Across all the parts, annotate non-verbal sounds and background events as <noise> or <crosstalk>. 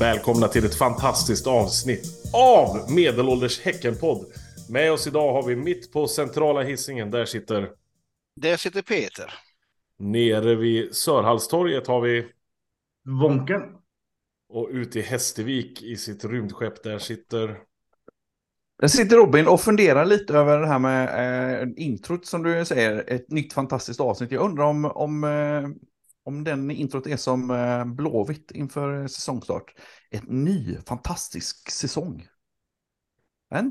Välkomna till ett fantastiskt avsnitt av Medelålders Häckenpodd. Med oss idag har vi mitt på centrala hissingen. där sitter... Där sitter Peter. Nere vid Sörhallstorget har vi... Vonken. Och ute i Hästevik i sitt rymdskepp, där sitter... Där sitter Robin och funderar lite över det här med eh, introt som du säger, ett nytt fantastiskt avsnitt. Jag undrar om, om, eh, om den introt är som eh, Blåvitt inför säsongstart. En ny fantastisk säsong.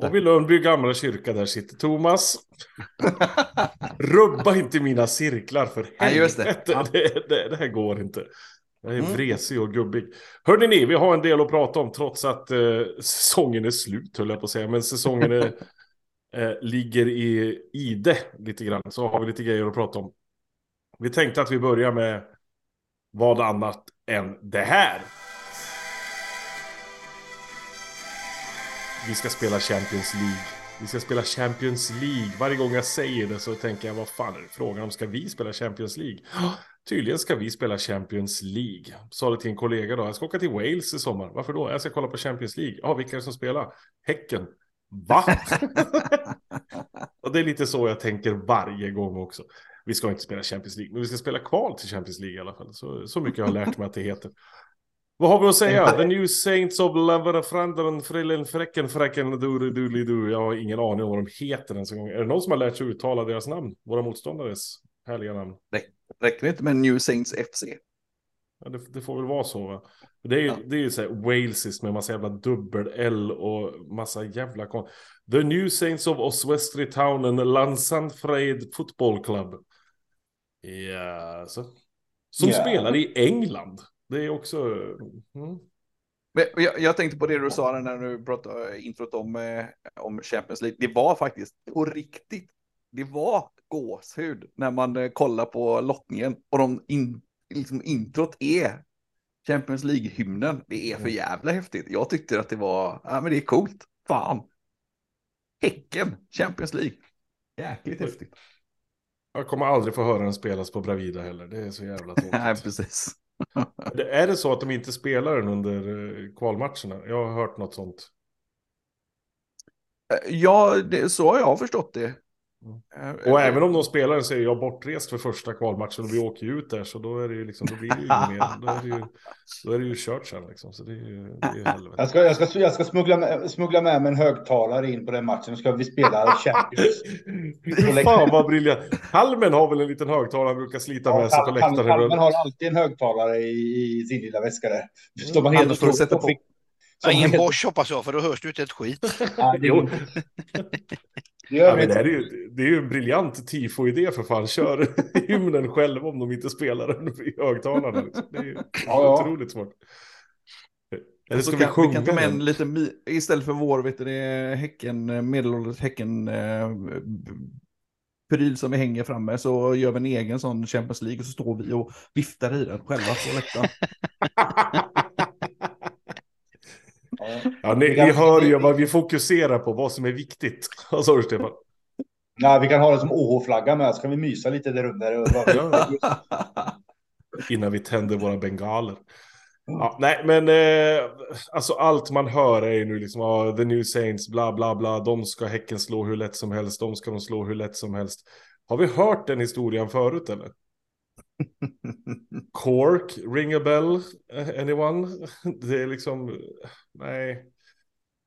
Och vid Lundby gamla kyrka där sitter Thomas. <laughs> Rubba inte mina cirklar för helvete. Det. Det, det, det här går inte. Jag är mm. vresig och gubbig. Hörrni ni, vi har en del att prata om trots att eh, säsongen är slut höll jag på att säga. Men säsongen är, <laughs> eh, ligger i ide lite grann. Så har vi lite grejer att prata om. Vi tänkte att vi börjar med vad annat än det här. Vi ska spela Champions League. Vi ska spela Champions League. Varje gång jag säger det så tänker jag, vad fan är det frågan om? Ska vi spela Champions League? Tydligen ska vi spela Champions League. Sa det till en kollega då. Jag ska åka till Wales i sommar. Varför då? Jag ska kolla på Champions League. Ja, vilka är det som spelar? Häcken. Va? <laughs> och det är lite så jag tänker varje gång också. Vi ska inte spela Champions League, men vi ska spela kval till Champions League i alla fall. Så, så mycket jag har lärt mig att det heter. Vad har vi att säga? The New Saints of Lavarafrandaren Frillen Fräcken Fräcken Doodly Doo. Jag har ingen aning om vad de heter ens en gång. Är det någon som har lärt sig uttala deras namn? Våra motståndares härliga namn. Räcker det inte med New Saints FC? Ja, det, det, får väl vara så. Va? Det är ju, ja. det är ju så här walesiskt med massa jävla dubbel-L och massa jävla kon... The New Saints of Oswestry Town and Lansanfraid Football Club. Ja, så. Som yeah. spelar i England. Det är också... Mm. Jag, jag, tänkte på det du sa när du pratade introt om, eh, om Champions League. Det var faktiskt på riktigt. Det var gåshud när man eh, kollar på lottningen och de in, liksom, introt är Champions League-hymnen. Det är för mm. jävla häftigt. Jag tyckte att det var, ja men det är coolt. Fan. Häcken, Champions League. Jäkligt häftigt. Jag kommer aldrig få höra den spelas på Bravida heller. Det är så jävla <laughs> tråkigt. Nej, precis. <laughs> är det så att de inte spelar den under eh, kvalmatcherna? Jag har hört något sånt. Eh, ja, det, så har jag förstått det. Mm. Och även om de spelar så är jag bortrest för första kvalmatchen och vi åker ju ut där så då är det ju liksom, då blir det ju mer, <laughs> då är det ju, då är det ju kört sen liksom. Så det är ju, det är helvete. Jag ska, jag ska, jag ska smuggla, med, smuggla med mig en högtalare in på den matchen, så ska vi spela <laughs> Champions. Fan vad briljant. Halmen har väl en liten högtalare han brukar slita ja, med sig på läktaren. Halmen har alltid en högtalare i, i sin lilla väska där. Står man helt och sätta på. Ingen Bosch hoppas jag, för då hörs du inte ett skit. <laughs> Det, ja, det, är ju, det är ju en briljant tifo-idé för fan. Kör <laughs> hymnen själv om de inte spelar den i högtalarna. Det är ju <laughs> ja, otroligt smart. Eller ska vi kan, sjunga vi kan ta med en liten, istället för vår, vet du, det är häcken, medelålders häcken eh, pryl som vi hänger framme så gör vi en egen sån Champions League och så står vi och viftar i den själva på läktaren. <laughs> Ja, ni, ni hör ju vad vi fokuserar på, vad som är viktigt. <laughs> Vad sa du Stefan? Nej, vi kan ha det som OH-flagga med, så kan vi mysa lite där under. <laughs> Innan vi tänder våra bengaler. Ja, nej, men eh, alltså allt man hör är ju nu liksom ah, the new saints, bla bla bla. De ska Häcken slå hur lätt som helst, de ska de slå hur lätt som helst. Har vi hört den historien förut eller? <laughs> Cork, ring a bell, anyone? Det är liksom, nej.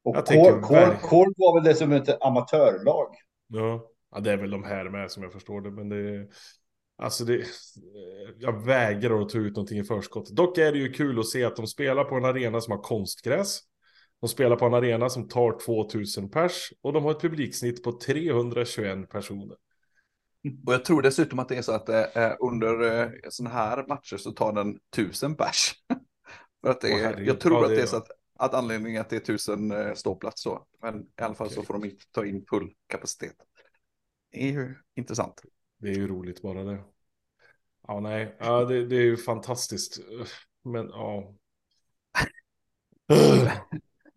Och Cork, Cork, Cork var väl det som ett amatörlag? Ja. ja, det är väl de här med som jag förstår det. Men det är, alltså det, jag vägrar att ta ut någonting i förskott. Dock är det ju kul att se att de spelar på en arena som har konstgräs. De spelar på en arena som tar 2000 pers och de har ett publiksnitt på 321 personer. <laughs> Och jag tror dessutom att det är så att eh, under eh, sådana här matcher så tar den tusen pers. <laughs> För att det är, jag tror ja, att det är så att, att anledningen att det är tusen eh, ståplats så. Men i alla fall okay. så får de inte ta in full kapacitet. Det är ju intressant. Det är ju roligt bara det. Ja, nej, ja, det, det är ju fantastiskt. Men ja. <laughs>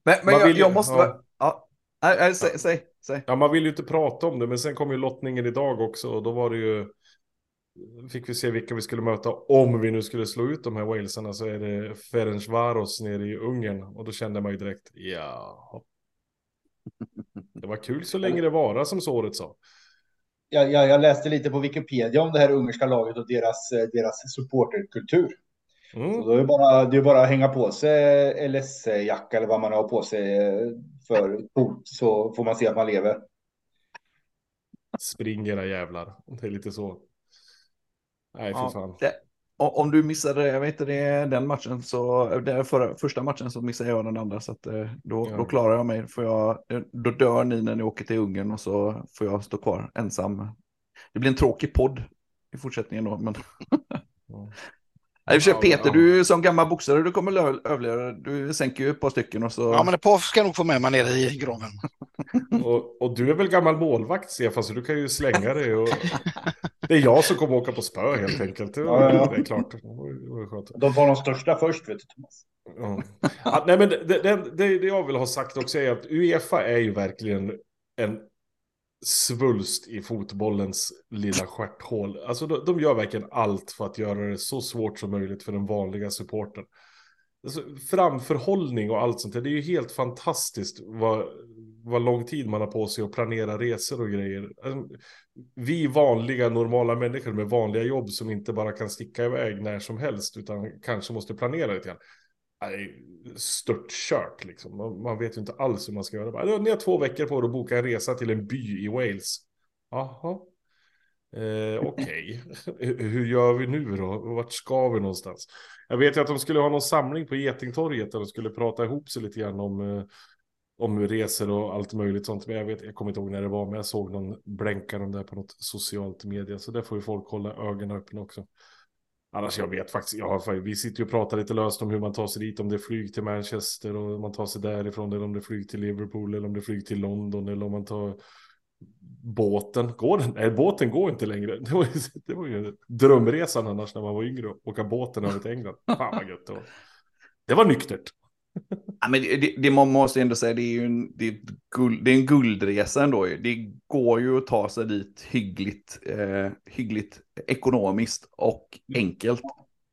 men, men jag, jag, måste... Ja. Ja, nej, nej, säg, säg. Säg. Ja, man vill ju inte prata om det, men sen kom ju lottningen idag också och då var det ju... fick vi se vilka vi skulle möta om vi nu skulle slå ut de här walesarna så är det Ferencvaros nere i Ungern och då kände man ju direkt ja. <laughs> Det var kul så länge det var som så året sa. Jag, jag, jag, läste lite på Wikipedia om det här ungerska laget och deras, deras supporterkultur. Mm. Så det är bara, det är bara att hänga på sig LS-jacka eller vad man har på sig för fot så får man se att man lever. Spring era jävlar. Det är lite så. Nej, för ja, fan. Det, om du missade jag vet det, den matchen så, den förra, första matchen så missade jag den andra så att eh, då, ja. då klarar jag mig. För jag, då dör ni när ni åker till Ungern och så får jag stå kvar ensam. Det blir en tråkig podd i fortsättningen då. Men... Ja. I och för sig Peter, du som gammal boxare, du kommer överleva. Du sänker ju ett par stycken och så... Ja, men ett par ska jag nog få med mig nere i graven. <laughs> och, och, du är väl gammal målvakt, Stefan, så du kan ju slänga dig. Och... Det är jag som kommer åka på spö helt enkelt. Det, ja, ja. det är klart. De tar de största först, vet du, Thomas. Ja. ja nej, men det, det, det, det jag vill ha sagt också är att Uefa är ju verkligen en svulst i fotbollens lilla stjärthål. Alltså de, de, gör verkligen allt för att göra det så svårt som möjligt för den vanliga supporten. Alltså, framförhållning och allt sånt där, det är ju helt fantastiskt vad, vad lång tid man har på sig att planera resor och grejer. Alltså, vi vanliga normala människor med vanliga jobb som inte bara kan sticka iväg när som helst utan kanske måste planera lite grann störtkört liksom. Man, man, vet ju inte alls hur man ska göra. Ni har två veckor på er att boka en resa till en by i Wales. Jaha. Eh, Okej, <laughs> okay. hur gör vi nu då? Vart ska vi någonstans? Jag vet ju att de skulle ha någon samling på Getingtorget där de skulle prata ihop sig lite grann om, eh, om resor och allt möjligt sånt. Men jag, vet, jag kommer inte ihåg när det var, men jag såg någon blänka där på något socialt media. Så där får ju folk hålla ögonen öppna också. Annars jag vet faktiskt, jag har, vi sitter ju och pratar lite löst om hur man tar sig dit, om det är flyg till Manchester och man tar sig därifrån, eller om det är flyg till Liverpool, eller om det är flyg till London, eller om man tar båten. Går den? Nej, båten går inte längre. <laughs> Det var ju, det var ju drömresan annars när man var yngre, åka båten över till England. Fan vad gött det var. Det var nyktert. Ja, men det, det, man måste ändå säga, det är ju en, det är guld, det är en guldresa ändå. Det går ju att ta sig dit hyggligt, eh, hyggligt ekonomiskt och enkelt.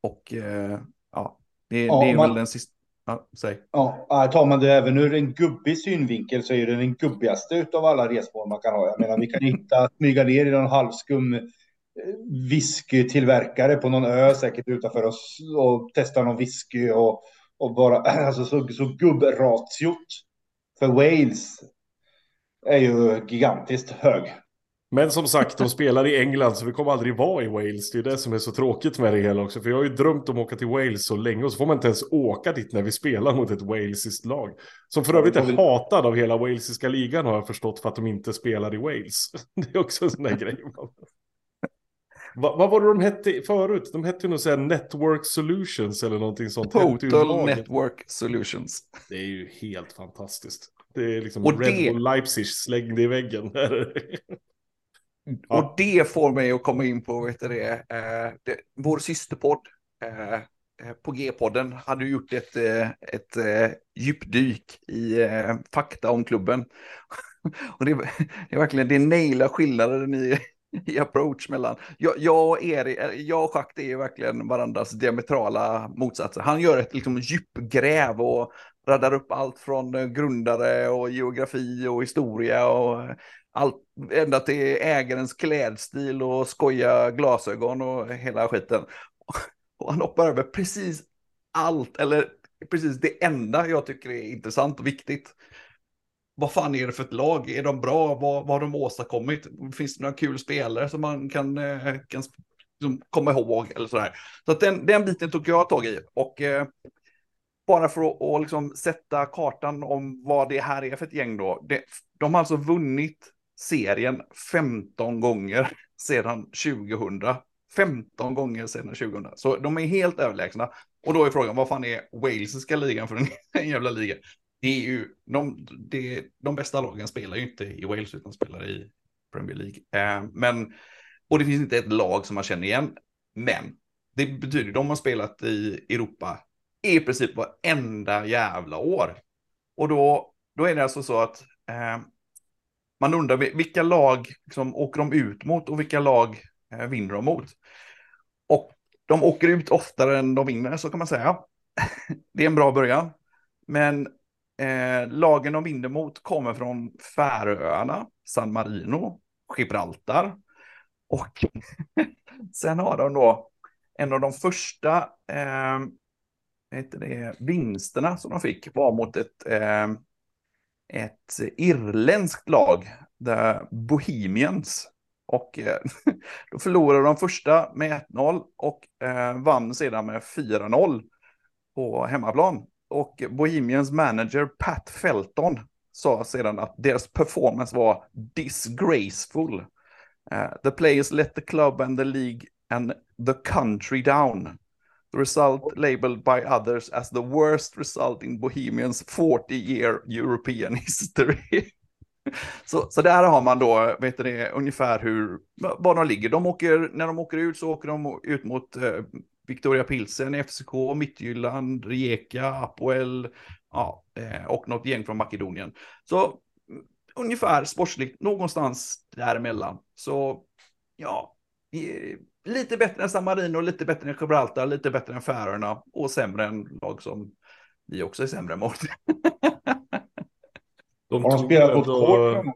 Och eh, ja, det, ja, det är man, väl den sista. Ja, säg. Ja, tar man det även ur en gubbig synvinkel så är det den gubbigaste av alla resmål man kan ha. Jag menar, vi kan hitta, smyga ner i någon halvskum eh, whiskytillverkare på någon ö säkert utanför oss och testa någon whisky och och bara, <clears throat> alltså så, så gubbratiot för Wales är ju gigantiskt hög. Men som sagt, de spelar i England så vi kommer aldrig vara i Wales. Det är det som är så tråkigt med det hela också. För jag har ju drömt om att åka till Wales så länge och så får man inte ens åka dit när vi spelar mot ett walesiskt lag. Som för övrigt är hatad av hela walesiska ligan har jag förstått för att de inte spelar i Wales. <laughs> Det är också en sån där grej. Va, vad var det de hette förut? De hette ju nog såhär Network Solutions eller någonting sånt. Total Network Solutions. Det är ju helt fantastiskt. Det är liksom och Red det... Bull Leipzig slängde i väggen. ja. Och det får mig att komma in på vet du det, eh, det, vår systerpodd eh, eh på G-podden hade gjort ett, eh, ett, ett eh, djupdyk i fakta om klubben. <laughs> och det, det är verkligen, det nailar skillnaden i i approach mellan... Jag, jag och Erik, eh, jag och Jacques är ju verkligen varandras diametrala motsatser. Han gör ett liksom djupgräv och radar upp allt från eh, grundare och geografi och historia och eh, allt ända till ägarens klädstil och skoja glasögon och hela skiten. Och han hoppar över precis allt, eller precis det enda jag tycker är intressant och viktigt vad fan är det för ett lag? Är de bra? Vad, vad har de åstadkommit? Finns det några kul spelare som man kan, eh, kan liksom, komma ihåg? Eller sådär. Så att den, den biten tog jag tag i. Och eh, bara för att och liksom sätta kartan om vad det här är för ett gäng då. Det, de har alltså vunnit serien 15 gånger sedan 2000. 15 gånger sedan 2000. Så de är helt överlägsna. Och då är frågan, vad fan är walesiska ligan för en <laughs> jävla liga? Det är ju, de, det, de bästa lagen spelar ju inte i Wales utan spelar i Premier League. Eh, men, och det finns inte ett lag som man känner igen. Men det betyder att de har spelat i Europa i princip varenda jävla år. Och då, då är det alltså så att eh, man undrar vilka lag liksom, åker de ut mot och vilka lag eh, vinner de mot. Och de åker ut oftare än de vinner, så kan man säga. <laughs> det är en bra början. Men eh, lagen de vinner mot kommer från Färöarna, San Marino, Gibraltar. Och <laughs> sen har de då en av de första eh, det, vinsterna som de fick var mot ett, eh, ett irländskt lag, The Bohemians. Och eh, <laughs> då förlorade de första med 1-0 och eh, vann sedan med 4-0 på hemmaplan. Och Bohemians manager Pat Felton sa sedan att deras performance var disgraceful. Uh, the players let the club and the league and the country down. The result labeled by others as the worst result in Bohemians 40-year European <laughs> history. så, så där har man då, vet ni, ungefär hur, var de ligger. De åker, när de åker ut så åker de ut mot eh, Victoria Pilsen, FCK, Midtjylland, Rijeka, Apoel ja, eh, och något gäng från Makedonien. Så ungefär sportsligt någonstans däremellan. Så ja, lite bättre än San Marino, lite bättre än Gibraltar, lite bättre än Färöarna och sämre än lag som vi också är sämre mot. <laughs> de har de spelat mot Kort? <laughs>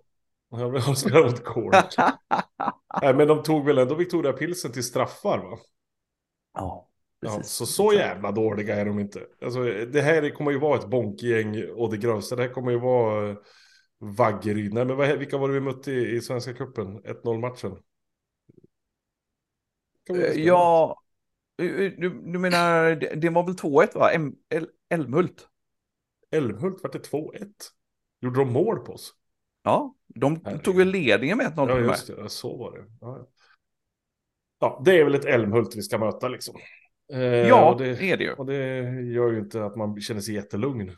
Ja, de spelat mot Kort. <laughs> Nej, men de tog väl ändå Victoria Pilsen till straffar va? Ja. Ja, så så jävla dåliga är de inte. Alltså, det här kommer ju vara ett bonkgäng och det grövsta. Det här kommer ju vara eh, Vaggeryd. Nej, men vad, vilka var det vi mötte i, i Svenska Cupen? 1-0 matchen. Eh, ja, eh, du, du menar, det, det var väl 2-1 va? El, Älmhult? Älmhult vart det 2-1? Gjorde de mål på oss? Ja, de Herregud. tog väl ledningen med 1-0. Ja, just det. Så var det. Ja. Ja, det är väl ett Älmhult vi ska möta liksom. Eh, ja, det, är det ju. Och det gör ju inte att man känner sig jättelugn.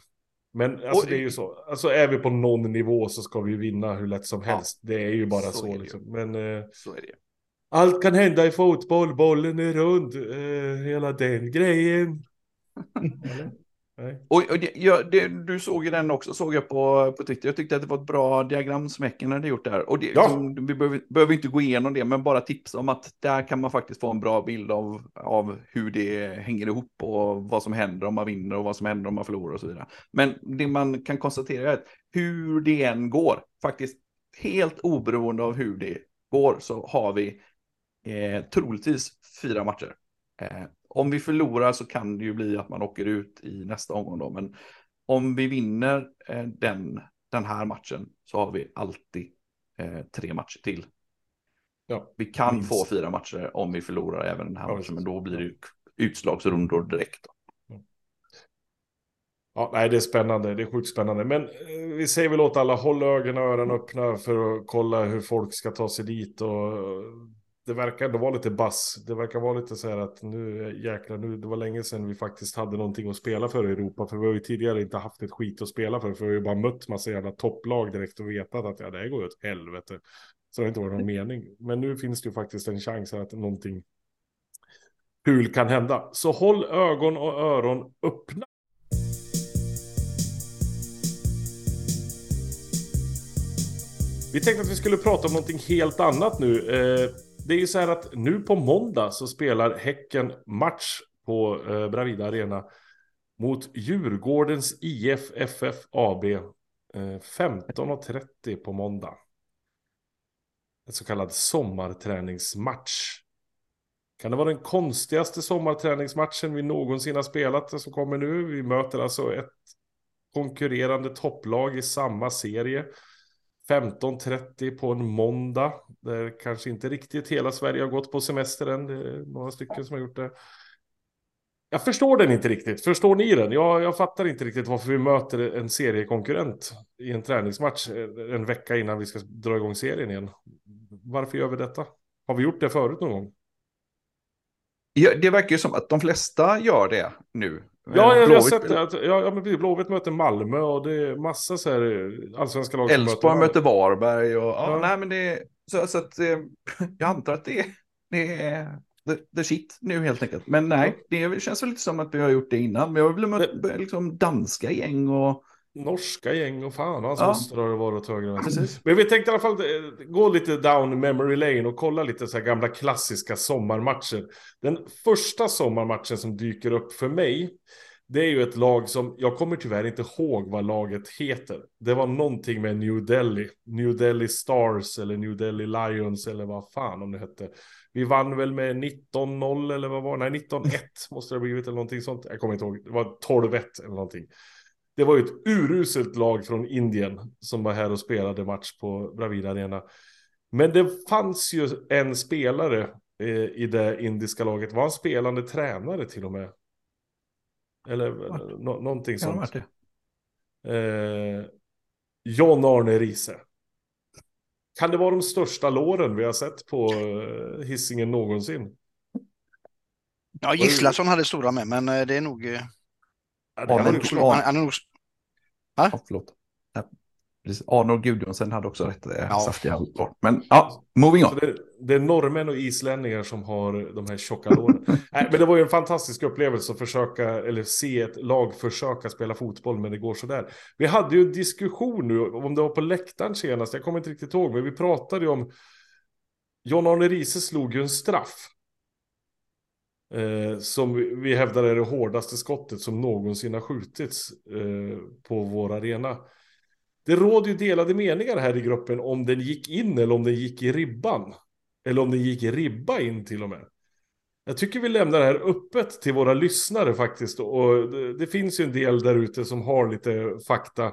Men alltså, och, det är ju så. Alltså är vi på någon nivå så ska vi vinna hur lätt som helst. Ja, det är ju bara så. så liksom. Men eh, så är det. allt kan hända i fotboll. Bollen är rund. Eh, hela den grejen. <laughs> Och, och det, ja, det, du såg ju den också, såg jag på, på Twitter. Jag tyckte att det var ett bra diagram som Häcken hade gjort där. Och det, ja. liksom, vi behöver, behöver, inte gå igenom det, men bara tipsa om att där kan man faktiskt få en bra bild av, av hur det hänger ihop och vad som händer om man vinner och vad som händer om man förlorar och så vidare. Men det man kan konstatera är att hur det än går, faktiskt helt oberoende av hur det går, så har vi eh, troligtvis fyra matcher. Eh, om vi förlorar så kan det ju bli att man åker ut i nästa omgång då, men om vi vinner eh, den, den här matchen så har vi alltid eh, tre matcher till. Ja, vi kan minst. få fyra matcher om vi förlorar även den här ja, matchen, men då blir det utslagsrundor direkt. Då. Ja, nej, det är spännande. Det är sjukt spännande. Men eh, vi säger väl åt alla, håll ögonen och öronen öppna för att kolla hur folk ska ta sig dit och det verkar ändå vara lite bass. Det verkar vara lite så här att nu jäklar, nu, det var länge sedan vi faktiskt hade någonting att spela för i Europa. För vi har ju tidigare inte haft ett skit att spela för. För vi har ju bara mött massa jävla topplag direkt och vetat att ja, det här går ju åt helvete. Så det har inte varit någon mening. Men nu finns det ju faktiskt en chans att någonting kul kan hända. Så håll ögon och öron öppna. Vi tänkte att vi skulle prata om någonting helt annat nu. Eh, det är ju så här att nu på måndag så spelar Häcken match på eh, Bravida Arena mot Djurgårdens IF FF AB eh, 15.30 på måndag. En så kallad sommarträningsmatch. Kan det vara den konstigaste sommarträningsmatchen vi någonsin har spelat som kommer nu? Vi möter alltså ett konkurrerande topplag i samma serie. 15.30 på en måndag. Där kanske inte riktigt hela Sverige har gått på semester än. Det är några stycken som har gjort det. Jag förstår den inte riktigt. Förstår ni den? Jag, jag fattar inte riktigt varför vi möter en seriekonkurrent i en träningsmatch en vecka innan vi ska dra igång serien igen. Varför gör vi detta? Har vi gjort det förut någon gång? Ja, det verkar ju som att de flesta gör det nu. Ja, jag, har sett det. Att, ja, ja, men Blåvitt möter Malmö och det är massa så här allsvenska lag Elfsborg möter Varberg och ja, ja. nej men det så, så att eh, <laughs> jag antar att det, det är the, the shit nu helt enkelt. Men nej, det känns väl lite som att vi har gjort det innan. Men jag har väl mött liksom danska gäng och norska gäng och fan och hans ja. moster har det varit höger Precis. Men vi tänkte i alla fall eh, gå lite down memory lane och kolla lite så här gamla klassiska sommarmatcher. Den första sommarmatchen som dyker upp för mig, det är ju ett lag som, jag kommer tyvärr inte ihåg vad laget heter. Det var någonting med New Delhi, New Delhi Stars eller New Delhi Lions eller vad fan om det hette. Vi vann väl med 19-0 eller vad var det? Nej, 19-1 måste det ha blivit eller någonting sånt. Jag kommer inte ihåg, det var 12-1 eller någonting. Det var ju ett uruselt lag från Indien som var här och spelade match på Bravida Arena. Men det fanns ju en spelare eh, i det indiska laget. Var han spelande tränare till och med? Eller no någonting sånt. Eh, John Arne Riese. Kan det vara de största låren vi har sett på eh, hissingen någonsin? Ja, Gislason hade stora med, men eh, det är nog... Arnold Gudjonsen hade också rätt ja. saftiga lår. Men ja, moving on. Det, det, är norrmän och islänningar som har de här tjocka låren. <laughs> Nej, men det var ju en fantastisk upplevelse att försöka, eller se ett lag försöka spela fotboll, men det går sådär. Vi hade ju en diskussion nu, om det var på läktaren senast, jag kommer inte riktigt ihåg, men vi pratade ju om John-Arne Riise slog ju en straff. Eh, som vi hävdar är det hårdaste skottet som någonsin har skjutits eh, på vår arena. Det råder ju delade meningar här i gruppen om den gick in eller om den gick i ribban. Eller om den gick i ribba in till och med. Jag tycker vi lämnar det här öppet till våra lyssnare faktiskt. Och det, det finns ju en del där ute som har lite fakta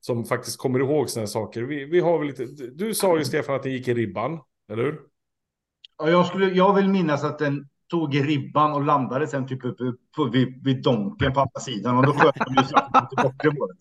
som faktiskt kommer ihåg sådana här saker. Vi, vi har väl lite, du sa ju Stefan att den gick i ribban, eller hur? Ja, jag, skulle, jag vill minnas att den tog i ribban och landade sen typ uppe på, vid, vid donken på andra sidan. Och då sköt de ju till bortre målet.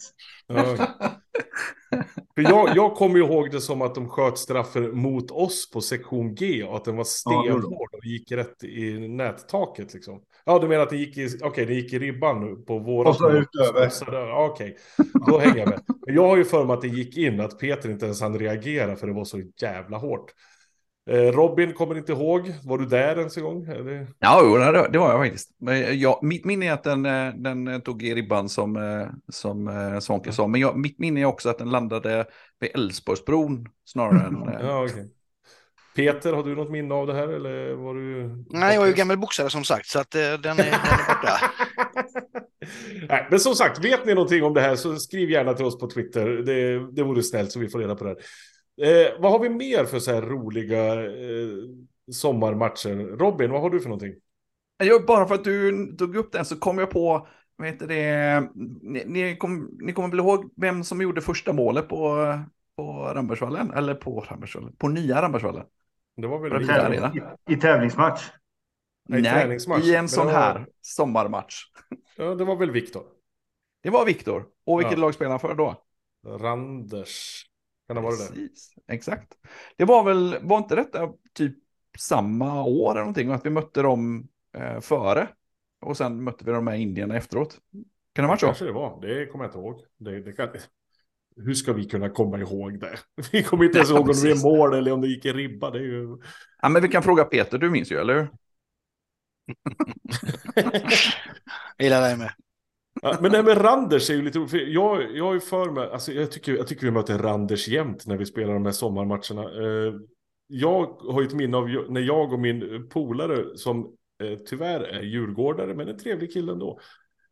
För jag, jag kommer ihåg det som att de sköt straffen mot oss på sektion G och att den var stenhård och gick rätt i nättaket liksom. Ja, du menar att den gick i, okay, den gick i ribban nu på våra... Och så utöver. Okej, okay. då hänger jag med. Men jag har ju för mig att det gick in, att Peter inte ens hann reagera för det var så jävla hårt. Eh, Robin kommer inte ihåg, var du där ens en gång? Eller? Ja, det var jag faktiskt. Ja, mitt minne är att den, eh, den tog i ribban som, eh, som Svånke sa, men jag, mitt minne är också att den landade vid Älvsborgsbron snarare än... <laughs> ja, okay. Peter, har du något minne av det här? Eller var du... Nej, jag är ju gammal boxare som sagt, så att den är, den är borta. <laughs> Nej, men som sagt, vet ni någonting om det här så skriv gärna till oss på Twitter. Det, det vore snällt så vi får reda på det här. Eh, vad har vi mer för så här roliga eh, sommarmatcher? Robin, vad har du för någonting? Jag, bara för att du tog upp den så kom jag på, vad heter det, ni, ni, kom, ni kommer väl ihåg vem som gjorde första målet på, på Rambergsvallen? Eller på Rambergsvallen, på nya Rambergsvallen? Det var väl I, tävling, i, i tävlingsmatch? Nej, i, tävlingsmatch. i en sån var... här sommarmatch. Ja, det var väl Viktor? Det var Viktor. Och vilket ja. lag spelade han för då? Randers. Kan det vara det? Exakt. Det var väl, var inte detta typ samma år eller någonting? Att vi mötte dem eh, före. Och sen mötte vi de här indierna efteråt. Kan det vara så? Kanske det var. Det kommer jag inte ihåg. Det, det kan... Hur ska vi kunna komma ihåg det? <laughs> Vi kommer inte ens ihåg om det är mål eller om det gick i ribba. Det är ju... Ja, men vi kan fråga Peter, du minns ju, eller hur? jag <laughs> gillar dig med. Ja, men det här med Randers är ju lite för jag, jag har ju för mig, alltså jag tycker, jag tycker vi möter Randers jämt när vi spelar de här sommarmatcherna. Eh, jag har ju ett minne av när jag och min polare som eh, tyvärr är djurgårdare, men en trevlig kille ändå.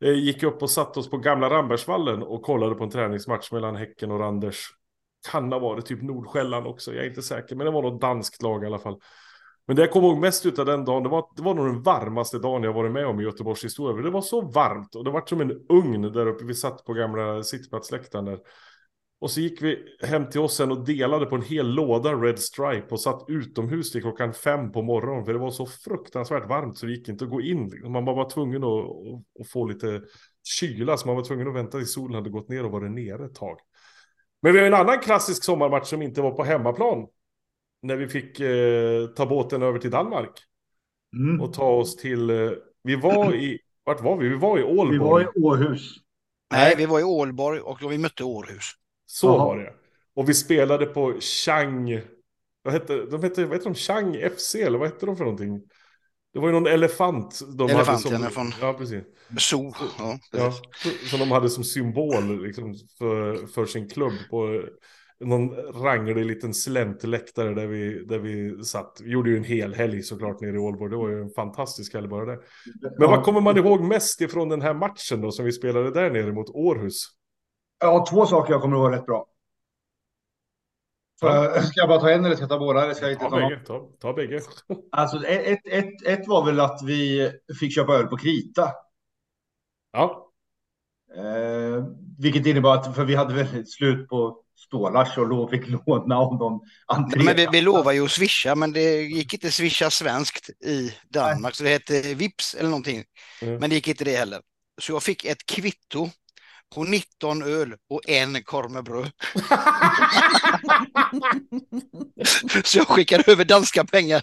Eh, gick upp och satte oss på gamla Rambergsvallen och kollade på en träningsmatch mellan Häcken och Randers. Kan ha varit typ Nordsjälland också, jag är inte säker, men det var något danskt lag i alla fall. Men det jag kommer ihåg mest av den dagen, det var, det var nog den varmaste dagen jag varit med om i Göteborgs historia. Det var så varmt och det var som en ugn där uppe. Vi satt på gamla sittplatsläktaren där. Och så gick vi hem till oss sen och delade på en hel låda Red Stripe och satt utomhus till klockan fem på morgonen. För det var så fruktansvärt varmt så det gick inte att gå in. Man var bara tvungen att, att få lite kyla så man var tvungen att vänta tills solen hade gått ner och varit nere ett tag. Men vi har en annan klassisk sommarmatch som inte var på hemmaplan när vi fick eh, ta båten över till Danmark. Mm. Och ta oss till, eh, vi var i, vart var vi? Vi var i Ålborg. Vi var i Århus. Nej, vi var i Ålborg och då vi mötte Århus. Så Aha. var det. Och vi spelade på Chang, vad hette, de hette, vad hette de? Chang FC eller vad hette de för någonting? Det var ju någon elefant. De elefant, hade som, från ja, precis. Zoo. Ja, ja, som de hade som symbol liksom, för, för sin klubb på någon ranglig liten släntläktare där vi, där vi satt. Vi gjorde ju en hel helg såklart nere i Ålborg. Det var ju en fantastisk helg bara det. Men vad kommer man ihåg mest ifrån den här matchen då som vi spelade där nere mot Århus? Ja, två saker jag kommer ihåg rätt bra. Ja. Ska jag bara ta en eller ska jag ta båda? Eller ska jag inte ta, ta, bägge, ta, ta bägge. <laughs> Alltså, ett, ett, ett var väl att vi fick köpa öl på krita. Ja. Eh, vilket innebar att, för vi hade väl slut på stålars och lov, fick låna av någon entré. Men vi, vi lovade ju att swisha, men det gick inte swisha svenskt i Danmark, Nej. så det hette Vips eller någonting. Mm. Men det gick inte det heller. Så jag fick ett kvitto på 19 öl och en korv med bröd. <laughs> så jag skickade över danska pengar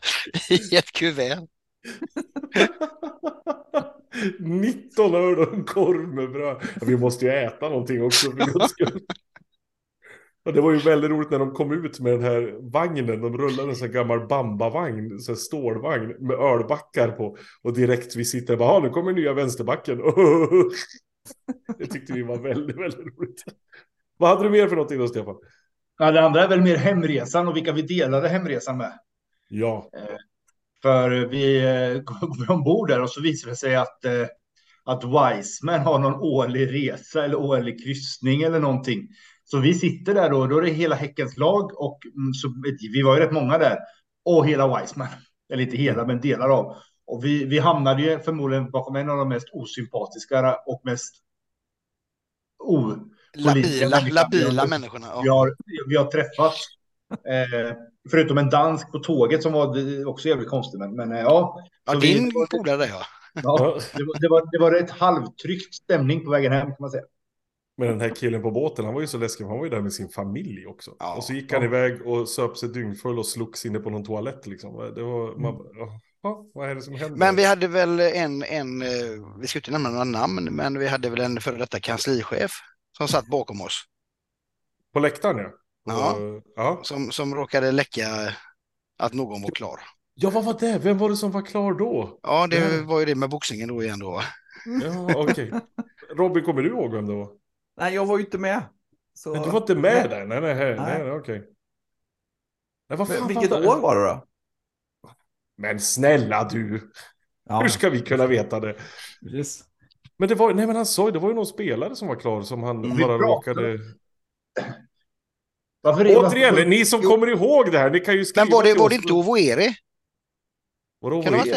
i ett kuvert. 19 öl och en korv med bröd. Vi måste ju äta någonting också. Och det var ju väldigt roligt när de kom ut med den här vagnen. De rullade en sån gammal bambavagn, en stålvagn med ölbackar på. Och direkt vi sitter bara, nu kommer nya vänsterbacken. <laughs> Det tyckte vi var väldigt, väldigt roligt. Vad hade du mer för någonting då, Stefan? Ja, det andra är väl mer hemresan och vilka vi delade hemresan med. Ja. Eh, för vi går eh, ombord där och så visar det sig att, eh, att Wiseman har någon årlig resa eller årlig kryssning eller någonting. Så vi sitter där då, då är det hela Häckens lag och mm, så, vi var ju rätt många där. Och hela Wiseman. Eller inte hela, men delar av. Och vi, vi hamnade ju förmodligen bakom en av de mest osympatiska och mest o labila, labila människorna. Ja. Vi, har, vi har träffat. Eh, förutom en dansk på tåget som var också jävligt konstig. Men, men eh, ja. Ja, din polare ja. ja det, var, det, var, det var ett halvtryckt stämning på vägen hem kan man säga. Men den här killen på båten, han var ju så läskig, han var ju där med sin familj också. Ja, och så gick han ja. iväg och söp sig dyngfull och slogs inne på någon toalett liksom. Det var, man, mm. ja, vad är det som händer? Men vi hade väl en, en, eh, vi ska inte nämna några namn, men vi hade väl en före detta kanslichef som satt bakom oss. På läktaren ja. Ja, ja. Som, som råkade läcka att någon var klar. Ja, vad var det? Vem var det som var klar då? Ja, det var ju det med boxningen då igen då. Ja, okej. Okay. Robin, kommer du ihåg vem det var? Nej, jag var ju inte med. Så... Men du var inte med där? Nej, nej, nej, nej, nej okej. Okay. Vilket år var det då? Men snälla du! Ja. Hur ska vi kunna veta det? Yes. Men det var, nej men han sa ju, det var ju någon spelare som var klar som han mm. bara råkade... Varför är Återigen, varför... ni som jo. kommer ihåg det här, ni kan ju skriva Men var det, var det inte Ovoeri? Var det Ovoeri?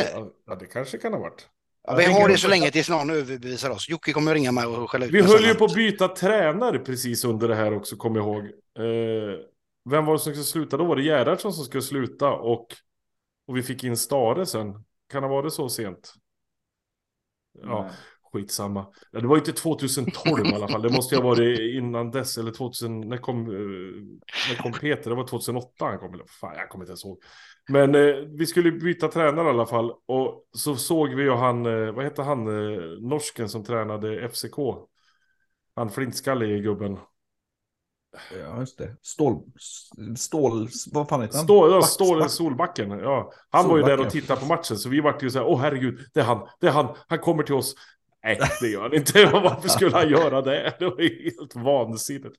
Ja, det kanske kan ha varit. Ja, vi har det så länge tills någon överbevisar oss. Jocke kommer ringa mig och skälla ut Vi höll ju på att byta tränare precis under det här också, kommer jag ihåg. Eh, vem var det som skulle sluta? Då var det Gerhardsson som skulle sluta och, och vi fick in Stare sen. Kan det ha varit så sent? Ja, Nej. Skitsamma. Ja, det var inte 2012 i alla fall. Det måste ju ha varit innan dess. Eller 2000, när kom, eh, när kom Peter? Det var 2008 han kom. Fan, jag kommer inte ens ihåg. Men eh, vi skulle byta tränare i alla fall. Och så såg vi ju han, eh, vad heter han, eh, norsken som tränade FCK? Han flintskallige gubben. Ja, just det. Stål, stål, vad fan heter han? Stål, ja, stål, Solbacken. Ja. Han Solbacken. var ju där och tittade på matchen, så vi vart ju så här, åh herregud, det är han, det är han, han kommer till oss. Nej, det gör han inte. <laughs> Varför skulle han göra det? Det var helt vansinnigt.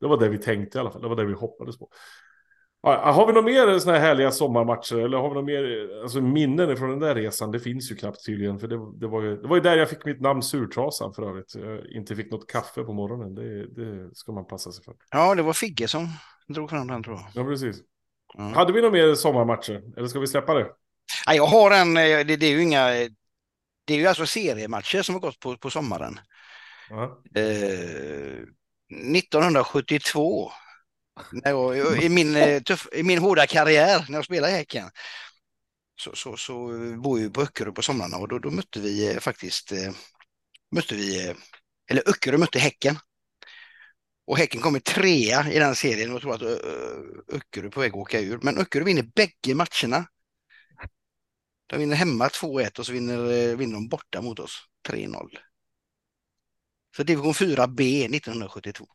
Det var det vi tänkte i alla fall, det var det vi hoppades på. Har vi några mer sådana här härliga sommarmatcher? Eller har vi några mer alltså, minnen från den där resan? Det finns ju knappt tydligen. För det, det, var, ju, det var ju där jag fick mitt namn Surtrasan för övrigt. Jag inte fick något kaffe på morgonen. Det, det ska man passa sig för. Ja, det var Figge som drog fram den tror jag. Ja, precis. Mm. Hade vi några mer sommarmatcher? Eller ska vi släppa det? Ja, jag har en, eh, det, det är ju inga, det är ju alltså seriematcher som har gått på, på sommaren. Eh, 1972 jag, i, min, eh, <laughs> tuff, I min hårda karriär när jag spelade i Häcken så, så, så bor jag på Öckerö på somrarna och då, då mötte vi eh, faktiskt eh, mötte vi, eller Öckerö mötte Häcken. Och Häcken kommer trea i den serien och tror att Öckerö är på väg att åka ur. Men Öckerö vinner bägge matcherna. De vinner hemma 2-1 och så vinner, vinner de borta mot oss 3-0. Så division 4B 1972.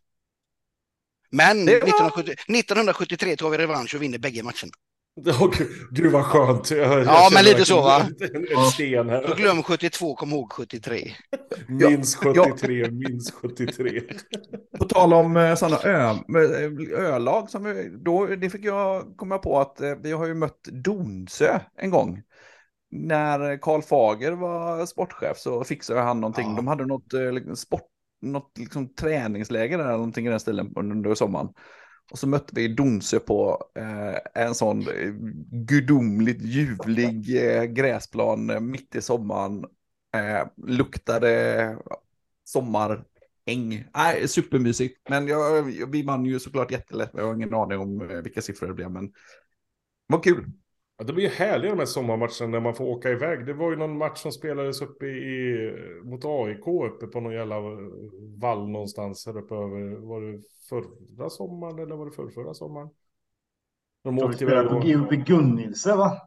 Men var... 1970, 1973 tar vi revansch och vinner bägge matcherna. <laughs> Oh, gud, gud vad skönt. Jag, ja, men lite så va? En, en sten här. Så glöm 72, kom ihåg 73. minst 73, ja. minst 73. <laughs> På tal om eh, sådana ö, eh, ölag, som då, det fick jag komma på att eh, vi har ju mött Donsö en gång. När Karl Fager var sportchef så fixade han någonting. Ja. De hade något liksom, sport, något liksom träningsläger där, någonting i den stilen under sommaren. Och så mötte vi Donsö på eh, en sån eh, gudomligt ljuvlig eh, gräsplan eh, mitt i sommaren. Eh, luktade sommaräng. Nej, supermysigt. Men jag, vi vann ju såklart jättelätt. Jag har ingen aning om eh, vilka siffror det blev, men det var kul. Ja, det blir ju härligt de här sommarmatcherna när man får åka iväg. Det var ju någon match som spelades uppe i, mot AIK uppe på någon jävla vall någonstans här uppe över. Var det förra sommaren eller var det för förra sommaren? De åkte iväg. På, uppe i Gunnilse va?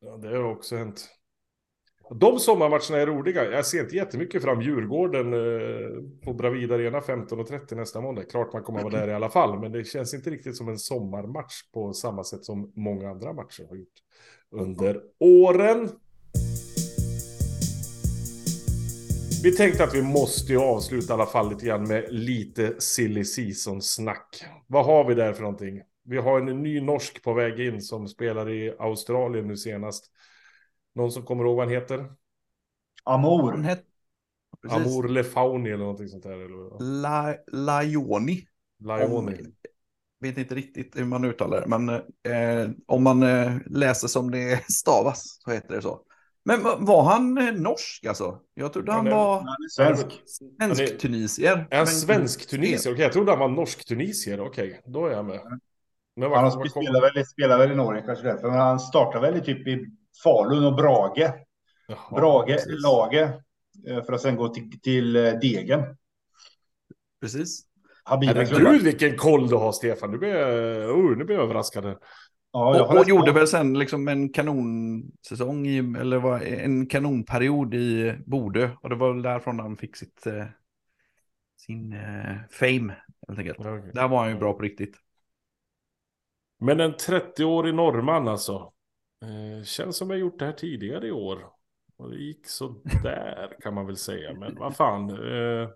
Ja, det har också hänt. De sommarmatcherna är roliga. Jag ser inte jättemycket fram Djurgården eh, på Bravida Arena 15.30 nästa måndag. Klart man kommer att vara där i alla fall, men det känns inte riktigt som en sommarmatch på samma sätt som många andra matcher har gjort under åren. Vi tänkte att vi måste ju avsluta i alla fall lite grann med lite silly season-snack. Vad har vi där för någonting? Vi har en ny norsk på väg in som spelar i Australien nu senast. Någon som kommer ihåg vad han heter? Amor. Han het... Amor Lefauni eller någonting sånt där. Eller? La... Laioni. Laioni. Om... Vet inte riktigt hur man uttalar det, men eh, om man eh, läser som det stavas så heter det så. Men var han eh, norsk alltså? Jag trodde han, han är, var svensk. Svensk-tunisier. Är han svensk-tunisier? Okej, okay, jag trodde han var norsk-tunisier. Okej, okay, då är jag med. Men han var, spelar, väl, spelar väl i Norge kanske därför. Men han startade väl i typ i Falun och Brage. Jaha, Brage, precis. Lage. Eh, för att sen gå till, till eh, Degen. Precis. Herregud vilken koll du har Stefan. Nu blir jag, oh, nu blir jag överraskad. Ja, och, och gjorde väl sen liksom en kanonsäsong, i, eller var en kanonperiod i Bodö. Och det var väl därifrån han fick sitt, eh, sin eh, fame, helt enkelt. Okay. Där var han ju bra på riktigt. Men en 30-årig norrman alltså. Eh, känns som jag gjort det här tidigare i år. Och det gick så där kan man väl säga. Men vad fan. Eh,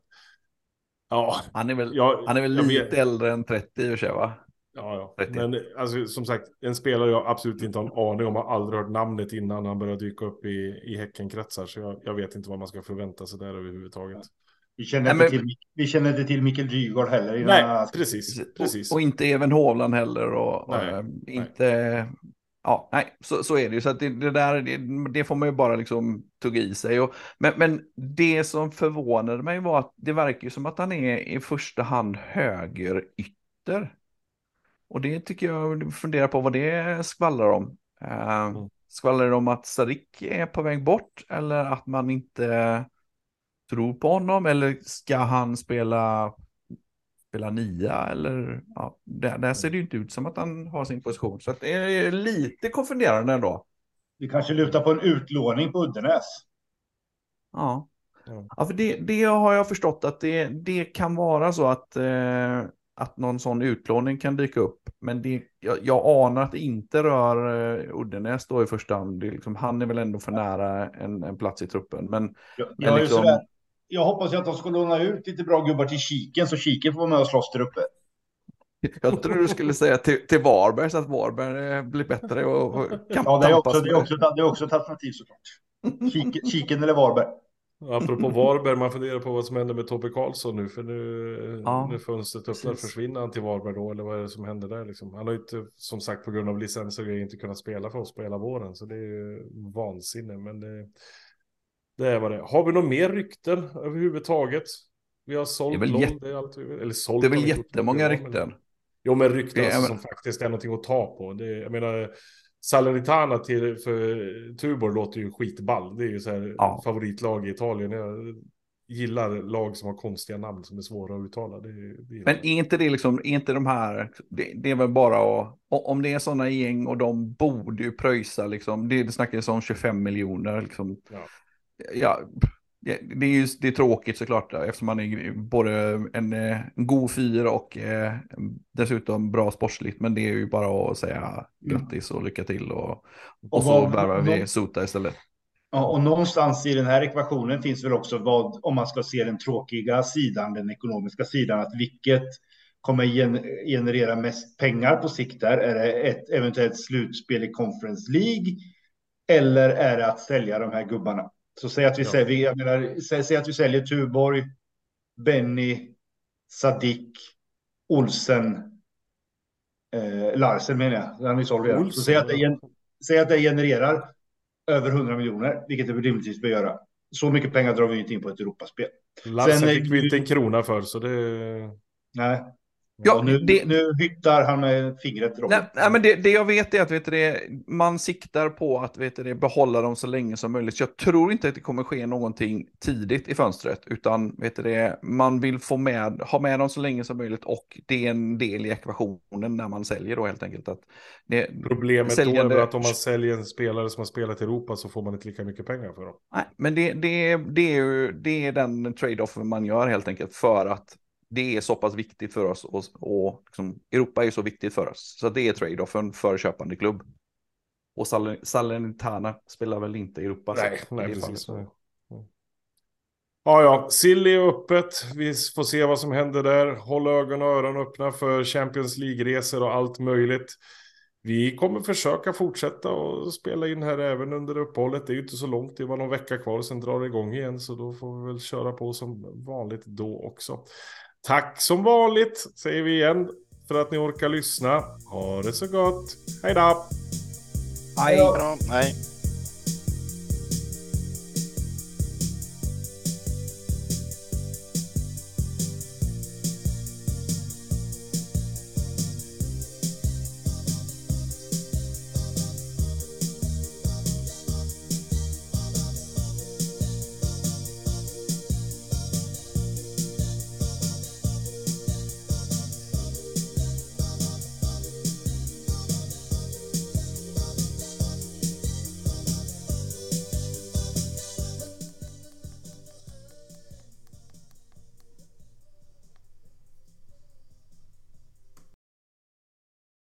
ja. Han är väl, jag, han är väl lite äldre än 30 i och för sig va? Ja, ja. men alltså, som sagt, en spelare jag absolut inte har en aning om, har aldrig hört namnet innan han började dyka upp i, i Häckenkretsar, så jag, jag vet inte vad man ska förvänta sig där överhuvudtaget. Vi känner, Nej, inte, men... till, vi känner inte till Mikael Dyrgård heller. Nej, precis. precis. Och, och, inte även Hovland heller. Och, och nej, inte... Ja, nej, så, så är det ju. Så att det, det där, det, det, får man ju bara liksom tugga i sig. Och, men, men det som förvånade mig var att det verkar ju som att han är i första hand högerytter. Och det tycker jag, funderar på vad det skvallrar om. Uh, mm. Skvallrar det om att Sarik är på väg bort eller att man inte tror på honom? Eller ska han spela, spela nia? Eller, ja, där, där ser det ju inte ut som att han har sin position. Så det är lite konfunderande ändå. Vi kanske lutar på en utlåning på Uddenäs. Ja. Ja, för det, det har jag förstått att det, det kan vara så att eh, att någon sån utlåning kan dyka upp. Men det, jag, jag anar att det inte rör uh, Uddenäs då i första hand. Det är liksom, han är väl ändå för nära en, en plats i truppen. Men, jag, men jag, liksom... jag hoppas ju att de ska låna ut lite bra gubbar till Kiken så Kiken får vara med och slåss där uppe. Jag tror du skulle säga till, till Varberg så att Varberg eh, blir bättre och, och kan Ja, det är, också, det, är också, det är också ett alternativ såklart. Kiken, Kiken eller Varberg. Apropå Varberg, man funderar på vad som händer med Tobbe Karlsson nu. För nu ja, när fönstret öppnar, försvinner han till Varberg då? Eller vad är det som händer där liksom? Han har ju inte, som sagt på grund av licens och grejer, inte kunnat spela för oss på hela våren. Så det är ju vansinne. Men det, det är vad det. Har vi några mer rykten överhuvudtaget? Vi har sålt det är väl, det är allt eller sålt det är väl jättemånga rykten. Jo, men rykten alltså, som faktiskt är någonting att ta på. Det, jag menar, Salernitana till för Tuborg låter ju skitball. Det är ju så här ja. favoritlag i Italien. Jag gillar lag som har konstiga namn som är svåra att uttala. Det, det Men är inte det liksom, är inte de här, det, det är väl bara att, om det är sådana gäng och de borde ju pröjsa liksom, det, det snackas om 25 miljoner liksom. Ja. Ja det är ju det är tråkigt såklart eftersom man är både en, en god fyr och eh, dessutom bra sportsligt. Men det är ju bara att säga mm. grattis och lycka till och, och, och så värvar vi Sota istället. Ja, och någonstans i den här ekvationen finns väl också vad, om man ska se den tråkiga sidan, den ekonomiska sidan, att vilket kommer generera mest pengar på sikt där? Är det ett eventuellt slutspel i Conference League? Eller är det att sälja de här gubbarna? Så säg att vi, ja. säljer, jag menar, säg, säg, att vi säljer Tuborg, Benny, Sadik, Olsen, eh, Larsen menar jag. Han är såld redan. Så säg att, det, säg att det genererar över 100 miljoner, vilket det rimligtvis bör göra. Så mycket pengar drar vi inte in på ett Europaspel. Larsen Sen, fick vi inte en krona för, så det... Nej, Ja, nu, det... nu hyttar han med fingret. Nej, nej, men det, det, jag vet är att vet det, man siktar på att vet det, behålla dem så länge som möjligt. Så jag tror inte att det kommer ske någonting tidigt i fönstret, utan vet det, man vill få med, ha med dem så länge som möjligt och det är en del i ekvationen när man säljer då helt enkelt. Att det, Problemet säljande... då är att om man säljer en spelare som har spelat i Europa så får man inte lika mycket pengar för dem. Nej, men det, det, det, är, ju, det är den trade-off man gör helt enkelt för att det är så pass viktigt för oss och, och liksom, Europa är så viktigt för oss. Så det är trade-offen för köpande klubb. Och Salernitana spelar väl inte i Europa. Nej, nej precis. Ja, ja, Silly är öppet. Vi får se vad som händer där. Håll ögon och öron öppna för Champions League-resor och allt möjligt. Vi kommer försöka fortsätta och spela in här även under uppehållet. Det är ju inte så långt, det var någon vecka kvar, sen drar det igång igen. Så då får vi väl köra på som vanligt då också. Tack som vanligt säger vi igen för att ni orkar lyssna. Ha det så gott. Hej då! Hej då! Hej.